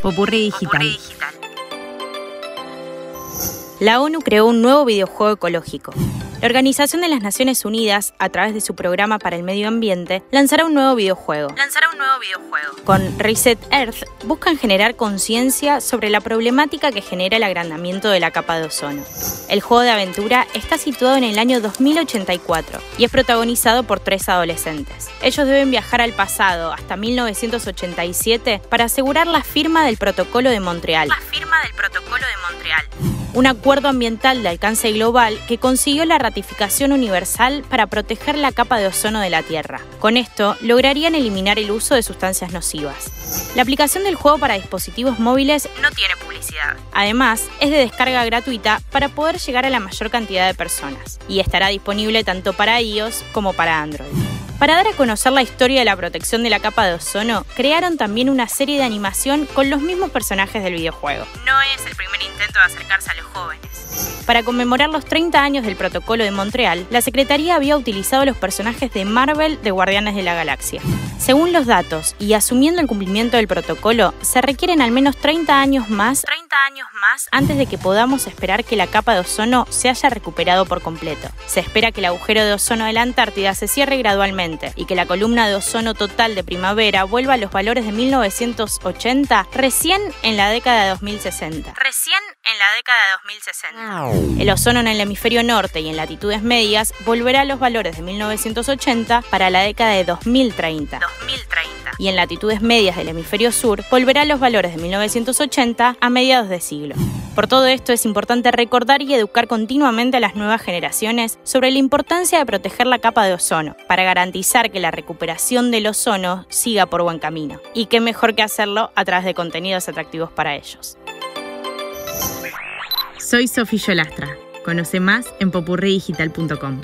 Poborejih idej. La ONU creó un nuevo videojuego ecológico. La Organización de las Naciones Unidas, a través de su programa para el medio ambiente, lanzará un nuevo videojuego. Lanzará un nuevo videojuego. Con Reset Earth buscan generar conciencia sobre la problemática que genera el agrandamiento de la capa de ozono. El juego de aventura está situado en el año 2084 y es protagonizado por tres adolescentes. Ellos deben viajar al pasado, hasta 1987, para asegurar la firma del Protocolo de Montreal. La firma del Protocolo de Montreal un acuerdo ambiental de alcance global que consiguió la ratificación universal para proteger la capa de ozono de la Tierra. Con esto, lograrían eliminar el uso de sustancias nocivas. La aplicación del juego para dispositivos móviles no tiene publicidad. Además, es de descarga gratuita para poder llegar a la mayor cantidad de personas y estará disponible tanto para iOS como para Android. Para dar a conocer la historia de la protección de la capa de ozono, crearon también una serie de animación con los mismos personajes del videojuego. No es el primer intento de acercarse a los jóvenes. Para conmemorar los 30 años del Protocolo de Montreal, la Secretaría había utilizado los personajes de Marvel de Guardianes de la Galaxia. Según los datos, y asumiendo el cumplimiento del protocolo, se requieren al menos 30 años más, 30 años más antes de que podamos esperar que la capa de ozono se haya recuperado por completo. Se espera que el agujero de ozono de la Antártida se cierre gradualmente y que la columna de ozono total de primavera vuelva a los valores de 1980 recién en la década de 2060. Recién en la década de 2060. El ozono en el hemisferio norte y en latitudes medias volverá a los valores de 1980 para la década de 2030. 2030. Y en latitudes medias del hemisferio sur volverá a los valores de 1980 a mediados de siglo. Por todo esto es importante recordar y educar continuamente a las nuevas generaciones sobre la importancia de proteger la capa de ozono para garantizar que la recuperación del ozono siga por buen camino. Y qué mejor que hacerlo a través de contenidos atractivos para ellos. Soy Sofía Yolastra. Conoce más en popurridigital.com.